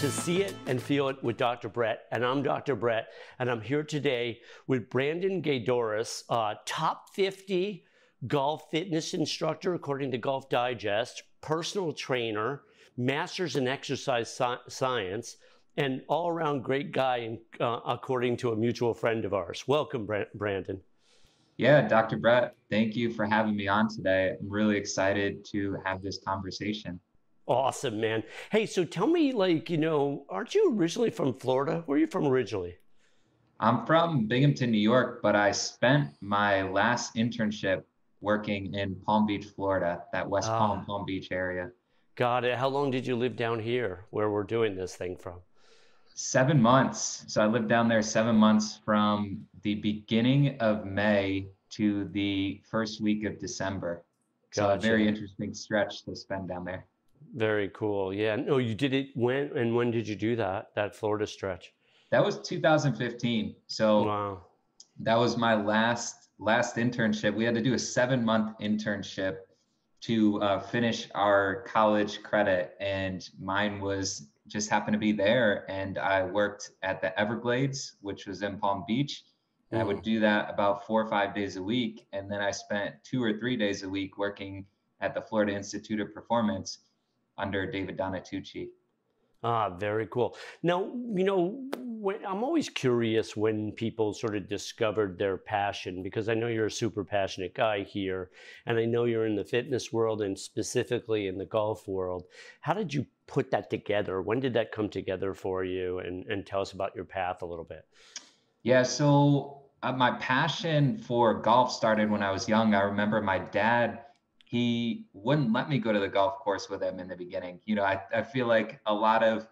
to See It and Feel It with Dr. Brett. And I'm Dr. Brett, and I'm here today with Brandon Gaydorus, uh, top 50 golf fitness instructor, according to Golf Digest, personal trainer, master's in exercise sci- science, and all around great guy, uh, according to a mutual friend of ours. Welcome, Brandon. Yeah, Dr. Brett, thank you for having me on today. I'm really excited to have this conversation. Awesome, man. Hey, so tell me, like, you know, aren't you originally from Florida? Where are you from originally? I'm from Binghamton, New York, but I spent my last internship working in Palm Beach, Florida, that West ah. Palm, Palm Beach area. Got it. How long did you live down here where we're doing this thing from? Seven months. So I lived down there seven months from the beginning of May to the first week of December. So gotcha. a very interesting stretch to spend down there. Very cool. Yeah. No, you did it when and when did you do that? That Florida stretch? That was 2015. So wow. that was my last last internship. We had to do a seven month internship to uh, finish our college credit, and mine was just happened to be there. And I worked at the Everglades, which was in Palm Beach. And mm. I would mm. do that about four or five days a week. And then I spent two or three days a week working at the Florida Institute of Performance under David Donatucci. Ah, very cool. Now, you know, when, I'm always curious when people sort of discovered their passion because I know you're a super passionate guy here, and I know you're in the fitness world and specifically in the golf world. How did you put that together? When did that come together for you? And, and tell us about your path a little bit. Yeah, so uh, my passion for golf started when I was young. I remember my dad he wouldn't let me go to the golf course with him in the beginning. You know, I, I feel like a lot of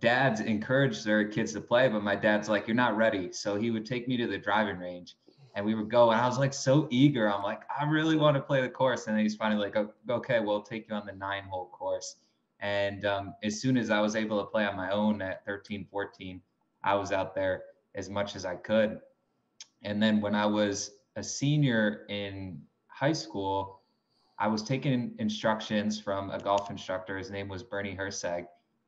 dads encourage their kids to play, but my dad's like, you're not ready. So he would take me to the driving range and we would go. And I was like so eager. I'm like, I really want to play the course. And then he's finally like, okay, we'll take you on the nine hole course. And um, as soon as I was able to play on my own at 13, 14, I was out there as much as I could. And then when I was a senior in high school, I was taking instructions from a golf instructor. His name was Bernie Herseg.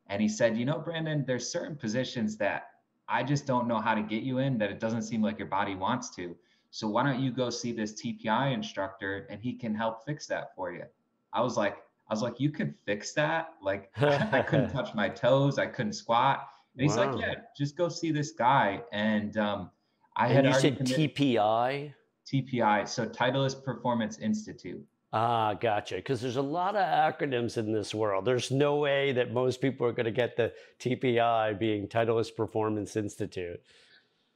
And he said, you know, Brandon, there's certain positions that I just don't know how to get you in that it doesn't seem like your body wants to. So why don't you go see this TPI instructor and he can help fix that for you? I was like, I was like, you can fix that? Like I couldn't touch my toes, I couldn't squat. And he's wow. like, yeah, just go see this guy. And um, I and had you said TPI. TPI, so Titleist Performance Institute. Ah, gotcha. Because there's a lot of acronyms in this world. There's no way that most people are going to get the TPI being Titleist Performance Institute.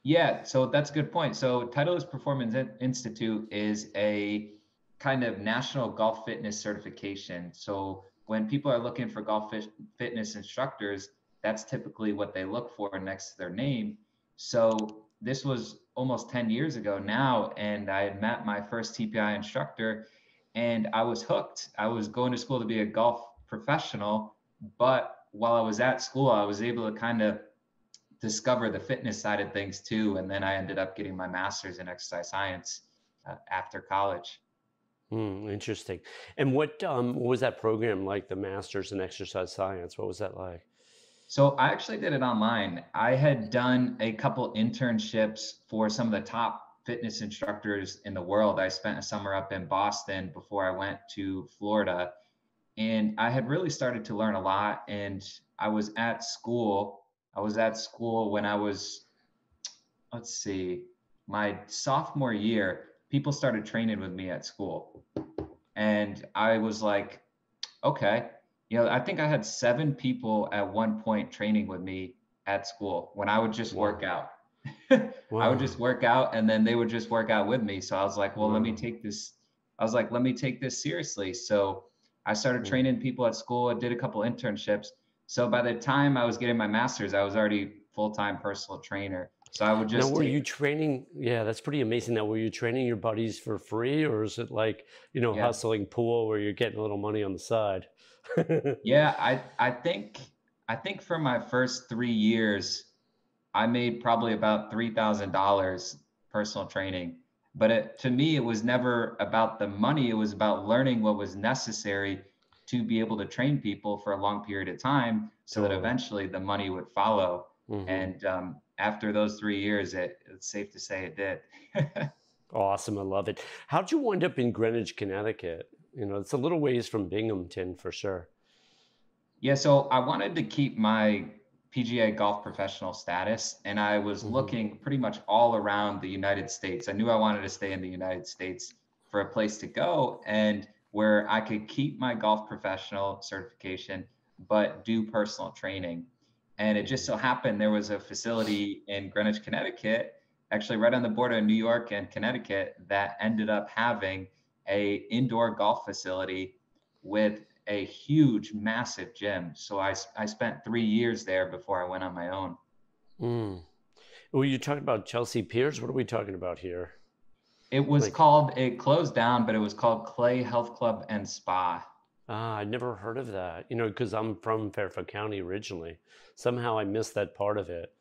Yeah, so that's a good point. So Titleist Performance Institute is a kind of national golf fitness certification. So when people are looking for golf fitness instructors, that's typically what they look for next to their name. So this was almost 10 years ago now, and I had met my first TPI instructor and I was hooked. I was going to school to be a golf professional, but while I was at school, I was able to kind of discover the fitness side of things too. And then I ended up getting my master's in exercise science uh, after college. Hmm, interesting. And what um, what was that program like? The master's in exercise science. What was that like? So I actually did it online. I had done a couple internships for some of the top fitness instructors in the world. I spent a summer up in Boston before I went to Florida. And I had really started to learn a lot. And I was at school. I was at school when I was, let's see, my sophomore year. People started training with me at school. And I was like, okay. You know, I think I had seven people at one point training with me at school when I would just work out wow. I would just work out and then they would just work out with me. So I was like, well, wow. let me take this. I was like, let me take this seriously. So I started training people at school. I did a couple internships. So by the time I was getting my master's, I was already full-time personal trainer. So I would just. Now, were you training? Yeah, that's pretty amazing. Now, were you training your buddies for free, or is it like you know yeah. hustling pool where you're getting a little money on the side? yeah, I I think I think for my first three years, I made probably about $3,000 personal training. But it, to me, it was never about the money. It was about learning what was necessary to be able to train people for a long period of time so that eventually the money would follow. Mm-hmm. And um, after those three years, it, it's safe to say it did. awesome. I love it. How'd you wind up in Greenwich, Connecticut? You know, it's a little ways from Binghamton for sure. Yeah, so I wanted to keep my PGA golf professional status, and I was mm-hmm. looking pretty much all around the United States. I knew I wanted to stay in the United States for a place to go and where I could keep my golf professional certification, but do personal training. And it just so happened there was a facility in Greenwich, Connecticut, actually right on the border of New York and Connecticut, that ended up having a indoor golf facility with a huge, massive gym. So I, I spent three years there before I went on my own. Mm. Well, you talking about Chelsea Piers. What are we talking about here? It was like, called, it closed down, but it was called Clay Health Club and Spa. Ah, I never heard of that. You know, because I'm from Fairfield County originally. Somehow I missed that part of it.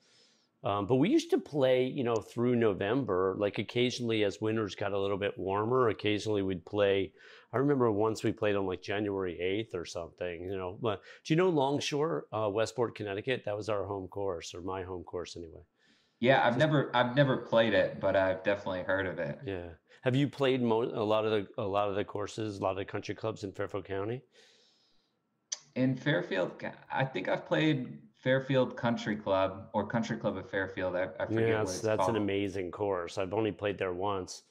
Um, but we used to play, you know, through November. Like occasionally, as winters got a little bit warmer, occasionally we'd play. I remember once we played on like January eighth or something. You know, But do you know Longshore, uh, Westport, Connecticut? That was our home course, or my home course anyway. Yeah, I've never, I've never played it, but I've definitely heard of it. Yeah, have you played mo- a lot of the a lot of the courses, a lot of the country clubs in Fairfield County? In Fairfield, I think I've played Fairfield Country Club or Country Club of Fairfield. I, I forget yes, that's called. an amazing course. I've only played there once.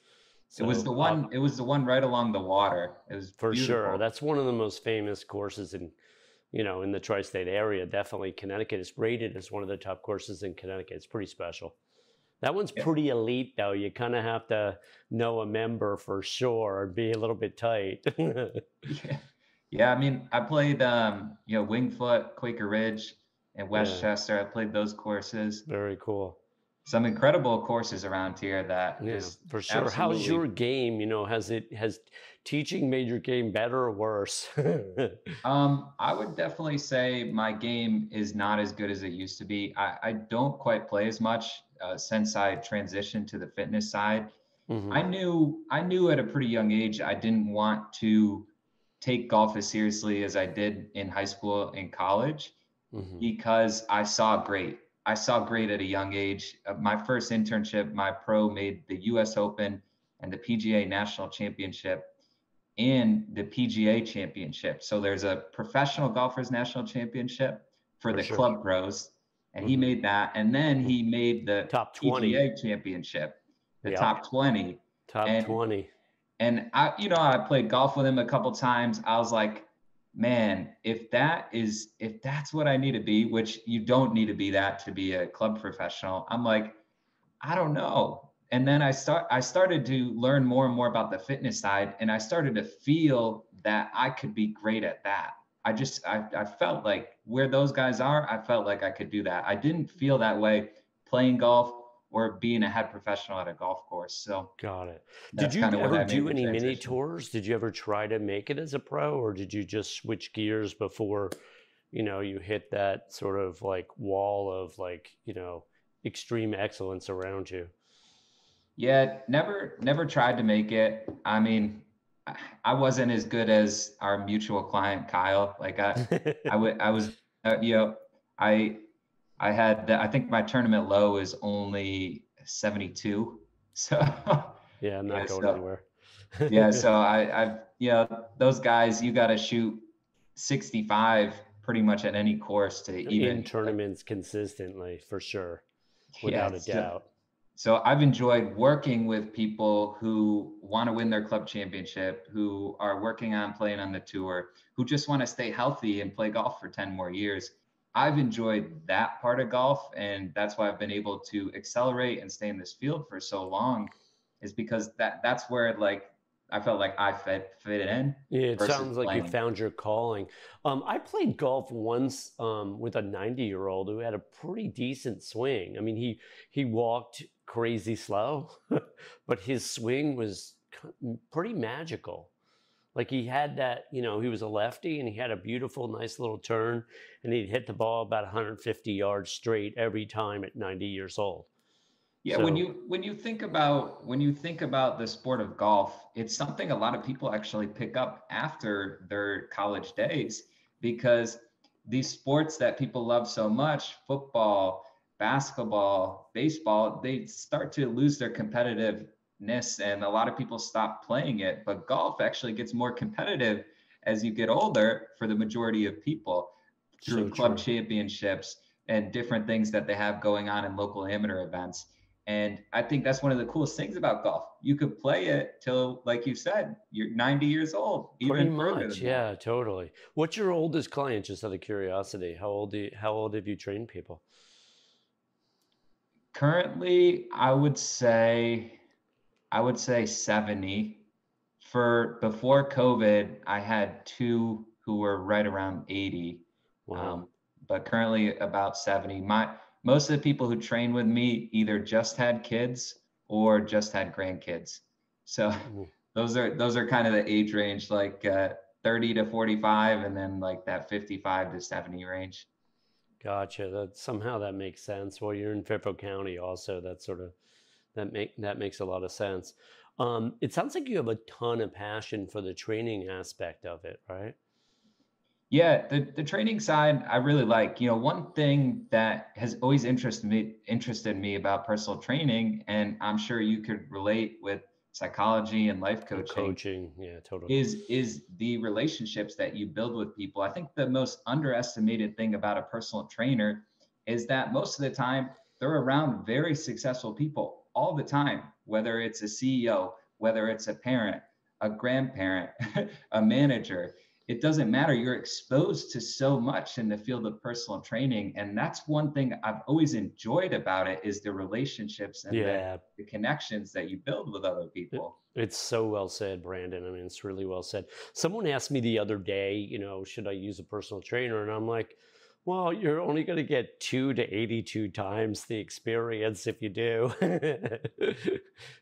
So, it was the one. it was the one right along the water. It was for beautiful. sure. That's one of the most famous courses in, you know, in the tri-state area. Definitely, Connecticut is rated as one of the top courses in Connecticut. It's pretty special. That one's yeah. pretty elite, though. You kind of have to know a member for sure and be a little bit tight. yeah. yeah, I mean, I played, um, you know, Winged Foot, Quaker Ridge and Westchester. Yeah. I played those courses. Very cool. Some incredible courses around here that yeah, for sure. Absolutely... How's your game? You know, has it has teaching made your game better or worse? um, I would definitely say my game is not as good as it used to be. I, I don't quite play as much uh, since I transitioned to the fitness side. Mm-hmm. I knew I knew at a pretty young age I didn't want to take golf as seriously as I did in high school and college mm-hmm. because I saw great. I saw great at a young age. Uh, my first internship, my pro made the US Open and the PGA National Championship and the PGA Championship. So there's a professional golfers national championship for, for the sure. club pros and mm-hmm. he made that and then he made the top 20 PGA championship, the yeah. top 20. Top and, 20. And I you know, I played golf with him a couple times. I was like man, if that is if that's what I need to be, which you don't need to be that to be a club professional, I'm like, I don't know. And then I start I started to learn more and more about the fitness side and I started to feel that I could be great at that. I just I, I felt like where those guys are, I felt like I could do that. I didn't feel that way playing golf or being a head professional at a golf course. So got it. Did you ever do any mini tours? Did you ever try to make it as a pro, or did you just switch gears before, you know, you hit that sort of like wall of like you know extreme excellence around you? Yeah, never never tried to make it. I mean, I wasn't as good as our mutual client Kyle. Like I, I, w- I was, uh, you know, I I had I think my tournament low is only 72. So yeah, I'm not yeah, going so, anywhere. yeah, so I I've you know those guys you got to shoot 65 pretty much at any course to even in tournaments consistently for sure, without yeah, a doubt. So, so I've enjoyed working with people who want to win their club championship, who are working on playing on the tour, who just want to stay healthy and play golf for 10 more years. I've enjoyed that part of golf, and that's why I've been able to accelerate and stay in this field for so long, is because that that's where like I felt like I fit fit in. Yeah, it sounds like playing. you found your calling. Um, I played golf once um, with a 90 year old who had a pretty decent swing. I mean, he he walked crazy slow, but his swing was pretty magical. Like he had that, you know, he was a lefty and he had a beautiful, nice little turn, and he'd hit the ball about 150 yards straight every time at 90 years old. Yeah, so, when you when you think about when you think about the sport of golf, it's something a lot of people actually pick up after their college days because these sports that people love so much, football, basketball, baseball, they start to lose their and a lot of people stop playing it, but golf actually gets more competitive as you get older for the majority of people through so club championships and different things that they have going on in local amateur events. And I think that's one of the coolest things about golf. You could play it till, like you said, you're 90 years old. Pretty much, yeah, totally. What's your oldest client? Just out of curiosity, how old? You, how old have you trained people? Currently, I would say, I would say 70. For before COVID, I had two who were right around 80. Wow. Um, but currently about 70. My most of the people who train with me either just had kids or just had grandkids. So those are those are kind of the age range, like uh, 30 to 45, and then like that 55 to 70 range. Gotcha. That somehow that makes sense. Well, you're in Fairfield County, also. That sort of that make that makes a lot of sense. Um, it sounds like you have a ton of passion for the training aspect of it, right? Yeah, the, the training side I really like. You know, one thing that has always interested me interested me about personal training, and I'm sure you could relate with psychology and life coaching. Coaching, yeah, totally. Is is the relationships that you build with people. I think the most underestimated thing about a personal trainer is that most of the time they're around very successful people all the time, whether it's a CEO, whether it's a parent, a grandparent, a manager it doesn't matter. You're exposed to so much in the field of personal training. And that's one thing I've always enjoyed about it is the relationships and yeah. the, the, connections that you build with other people. It's so well said, Brandon. I mean, it's really well said. Someone asked me the other day, you know, should I use a personal trainer? And I'm like, well, you're only going to get two to 82 times the experience if you do.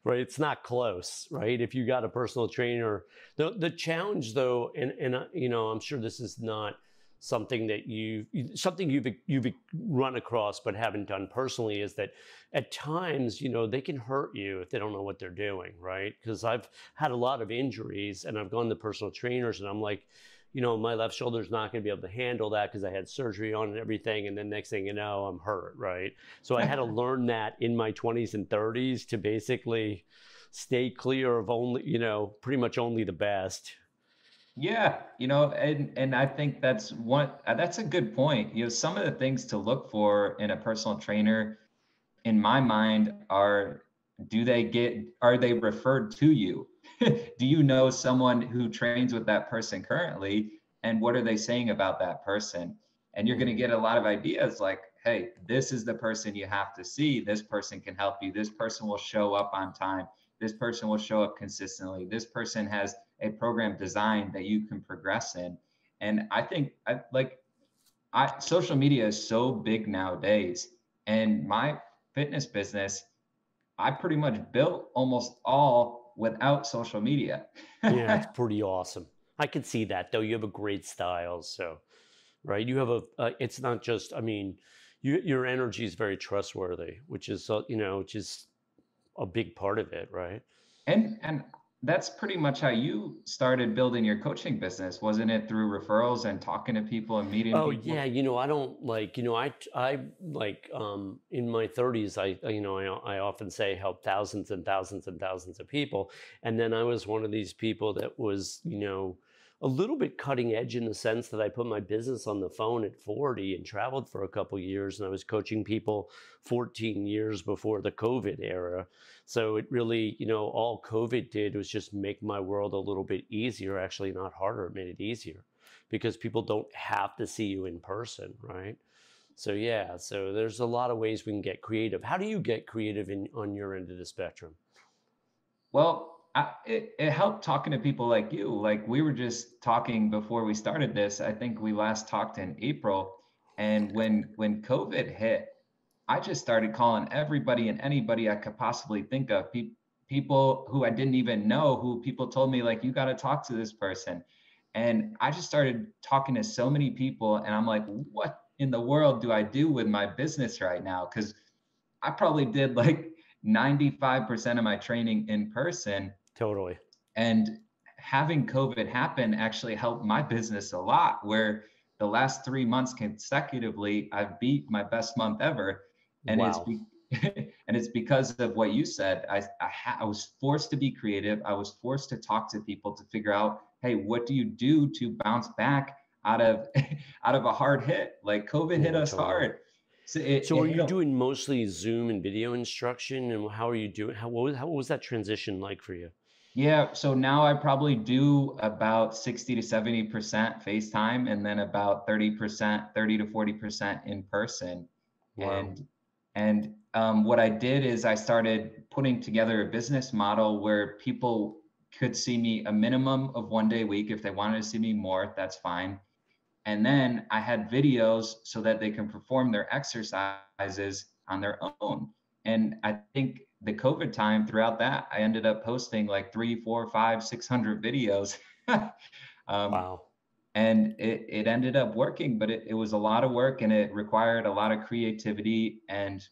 right? It's not close, right? If you got a personal trainer. The, the challenge, though, and, and uh, you know, I'm sure this is not something that you something you've you've run across but haven't done personally is that at times you know they can hurt you if they don't know what they're doing right because i've had a lot of injuries and i've gone to personal trainers and i'm like you know, my left shoulder's not going to be able to handle that because I had surgery on and everything. And then next thing you know, I'm hurt, right? So I had to learn that in my 20s and 30s to basically stay clear of only, you know, pretty much only the best. Yeah, you know, and and I think that's one uh, that's a good point. You know, some of the things to look for in a personal trainer in my mind are do they get are they referred to you? do you know someone who trains with that person currently? And what are they saying about that person? And you're going to get a lot of ideas like hey this is the person you have to see. This person can help you. This person will show up on time. This person will show up consistently. This person has a program designed that you can progress in. And i think I, like I, social media is so big nowadays. And my fitness business i pretty much built almost all without social media. yeah, it's pretty awesome. I can see that though. You have a great style, so right. You have a. Uh, it's not just. I mean, you, your energy is very trustworthy, which is uh, you know, which is a big part of it, right? And and that's pretty much how you started building your coaching business wasn't it through referrals and talking to people and meeting oh people? yeah you know i don't like you know i i like um in my 30s i you know I, I often say help thousands and thousands and thousands of people and then i was one of these people that was you know a little bit cutting edge in the sense that I put my business on the phone at 40 and traveled for a couple years and I was coaching people 14 years before the COVID era. So it really, you know, all COVID did was just make my world a little bit easier, actually not harder, it made it easier because people don't have to see you in person, right? So yeah, so there's a lot of ways we can get creative. How do you get creative in on your end of the spectrum? Well, I, it, it helped talking to people like you. Like we were just talking before we started this. I think we last talked in April, and when when COVID hit, I just started calling everybody and anybody I could possibly think of. Pe- people who I didn't even know, who people told me like, you got to talk to this person, and I just started talking to so many people, and I'm like, what in the world do I do with my business right now? Because I probably did like 95% of my training in person. Totally. And having COVID happen actually helped my business a lot, where the last three months consecutively, I've beat my best month ever. And wow. it's be- and it's because of what you said. I I, ha- I was forced to be creative. I was forced to talk to people to figure out, hey, what do you do to bounce back out of out of a hard hit? Like COVID yeah, hit us totally. hard. So, it, so are you doing mostly Zoom and video instruction, and how are you doing? How what was, how was that transition like for you? Yeah, so now I probably do about 60 to 70% FaceTime and then about 30%, 30 to 40% in person. Wow. And and um, what I did is I started putting together a business model where people could see me a minimum of one day a week. If they wanted to see me more, that's fine. And then I had videos so that they can perform their exercises on their own. And I think the COVID time throughout that, I ended up posting like three, four, five, six hundred videos. um, wow. And it, it ended up working, but it, it was a lot of work and it required a lot of creativity. And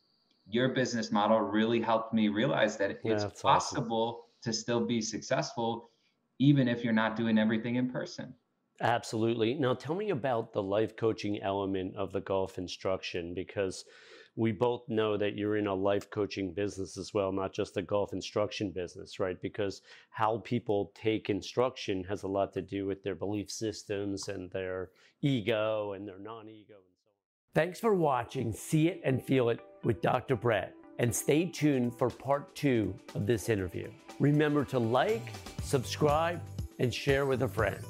your business model really helped me realize that yeah, it's possible awesome. to still be successful, even if you're not doing everything in person. Absolutely. Now, tell me about the life coaching element of the golf instruction because we both know that you're in a life coaching business as well, not just a golf instruction business, right? Because how people take instruction has a lot to do with their belief systems and their ego and their non ego and so on. Thanks for watching See It and Feel It with Dr. Brett. And stay tuned for part two of this interview. Remember to like, subscribe, and share with a friend.